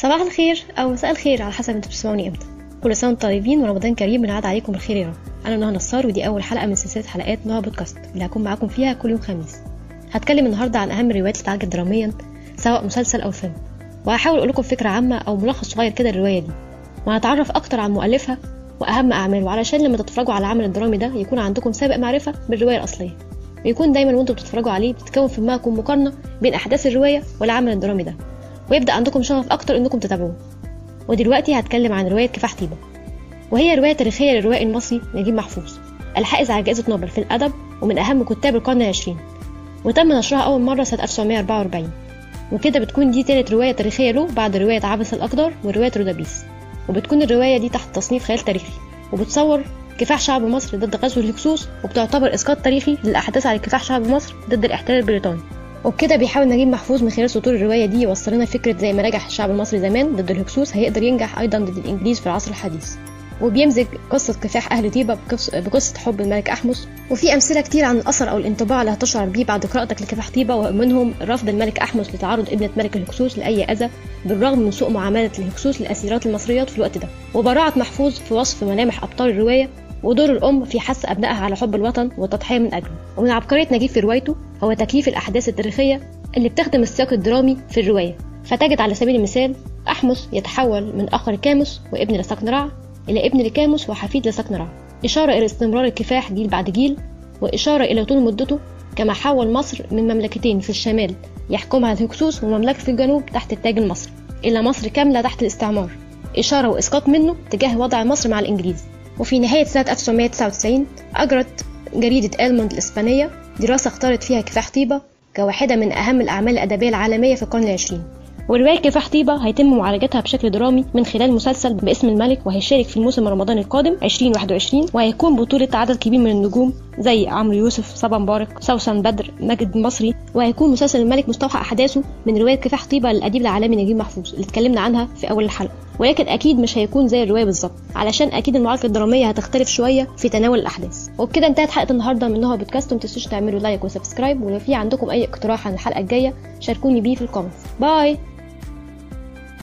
صباح الخير أو مساء الخير على حسب أنتوا بتسمعوني إمتى. كل سنة وأنتم طيبين ورمضان كريم بنعاد عليكم بالخير يا رب. أنا نهى نصار ودي أول حلقة من سلسلة حلقات نهى بودكاست. اللي هكون معاكم فيها كل يوم خميس. هتكلم النهارده عن أهم الروايات اللي اتعالجت دراميا سواء مسلسل أو فيلم. وهحاول أقول لكم فكرة عامة أو ملخص صغير كده للرواية دي. وهتعرف أكتر عن مؤلفها وأهم أعماله علشان لما تتفرجوا على العمل الدرامي ده يكون عندكم سابق معرفة بالرواية الأصلية. ويكون دايما وأنتم بتتفرجوا عليه بتتكون في دماغكم مقارنة بين أحداث الرواية والعمل الدرامي ده. ويبدأ عندكم شغف أكتر إنكم تتابعوه. ودلوقتي هتكلم عن رواية كفاح طيبة. وهي رواية تاريخية للروائي المصري نجيب محفوظ الحائز على جائزة نوبل في الأدب ومن أهم كتاب القرن العشرين. وتم نشرها أول مرة سنة 1944 وكده بتكون دي تالت رواية تاريخية له بعد رواية عبس الاقدار ورواية رودابيس وبتكون الرواية دي تحت تصنيف خيال تاريخي. وبتصور كفاح شعب مصر ضد غزو الهكسوس وبتعتبر إسقاط تاريخي للأحداث على كفاح شعب مصر ضد الاحتلال البريطاني. وبكده بيحاول نجيب محفوظ من خلال سطور الرواية دي يوصل لنا فكرة زي ما نجح الشعب المصري زمان ضد الهكسوس هيقدر ينجح أيضا ضد الإنجليز في العصر الحديث. وبيمزج قصة كفاح أهل طيبة بقصة حب الملك أحمس. وفي أمثلة كتير عن الأثر أو الانطباع اللي هتشعر بيه بعد قراءتك لكفاح طيبة ومنهم رفض الملك أحمس لتعرض ابنة ملك الهكسوس لأي أذى بالرغم من سوء معاملة الهكسوس للأسيرات المصريات في الوقت ده. وبراعة محفوظ في وصف ملامح أبطال الرواية ودور الأم في حث أبنائها على حب الوطن والتضحية من أجله. ومن عبقرية نجيب في روايته هو تكييف الأحداث التاريخية اللي بتخدم السياق الدرامي في الرواية. فتجد على سبيل المثال أحمس يتحول من أخ لكاموس وابن لسقنرع إلى ابن لكاموس وحفيد لسقنرع إشارة إلى استمرار الكفاح جيل بعد جيل وإشارة إلى طول مدته كما حول مصر من مملكتين في الشمال يحكمها الهكسوس ومملكة في الجنوب تحت التاج المصري إلى مصر كاملة تحت الاستعمار. إشارة وإسقاط منه تجاه وضع مصر مع الإنجليز. وفي نهاية سنة 1999 أجرت جريدة إلموند الإسبانية دراسة اختارت فيها كفاح طيبة كواحدة من أهم الأعمال الأدبية العالمية في القرن العشرين. ورواية كفاح طيبة هيتم معالجتها بشكل درامي من خلال مسلسل باسم الملك وهيشارك في الموسم رمضان القادم 2021 وهيكون بطولة عدد كبير من النجوم زي عمرو يوسف صبا مبارك سوسن بدر ماجد المصري وهيكون مسلسل الملك مستوحى أحداثه من رواية كفاح طيبة للأديب العالمي نجيب محفوظ اللي اتكلمنا عنها في أول الحلقة. ولكن أكيد مش هيكون زي الرواية بالظبط علشان أكيد المعالجة الدرامية هتختلف شوية في تناول الأحداث. وبكده انتهت حلقة النهاردة من نهى بودكاست. ومتنسوش تعملوا like و subscribe ولو في عندكم أي اقتراح عن الحلقة الجاية شاركوني بيه في ال comments. bye!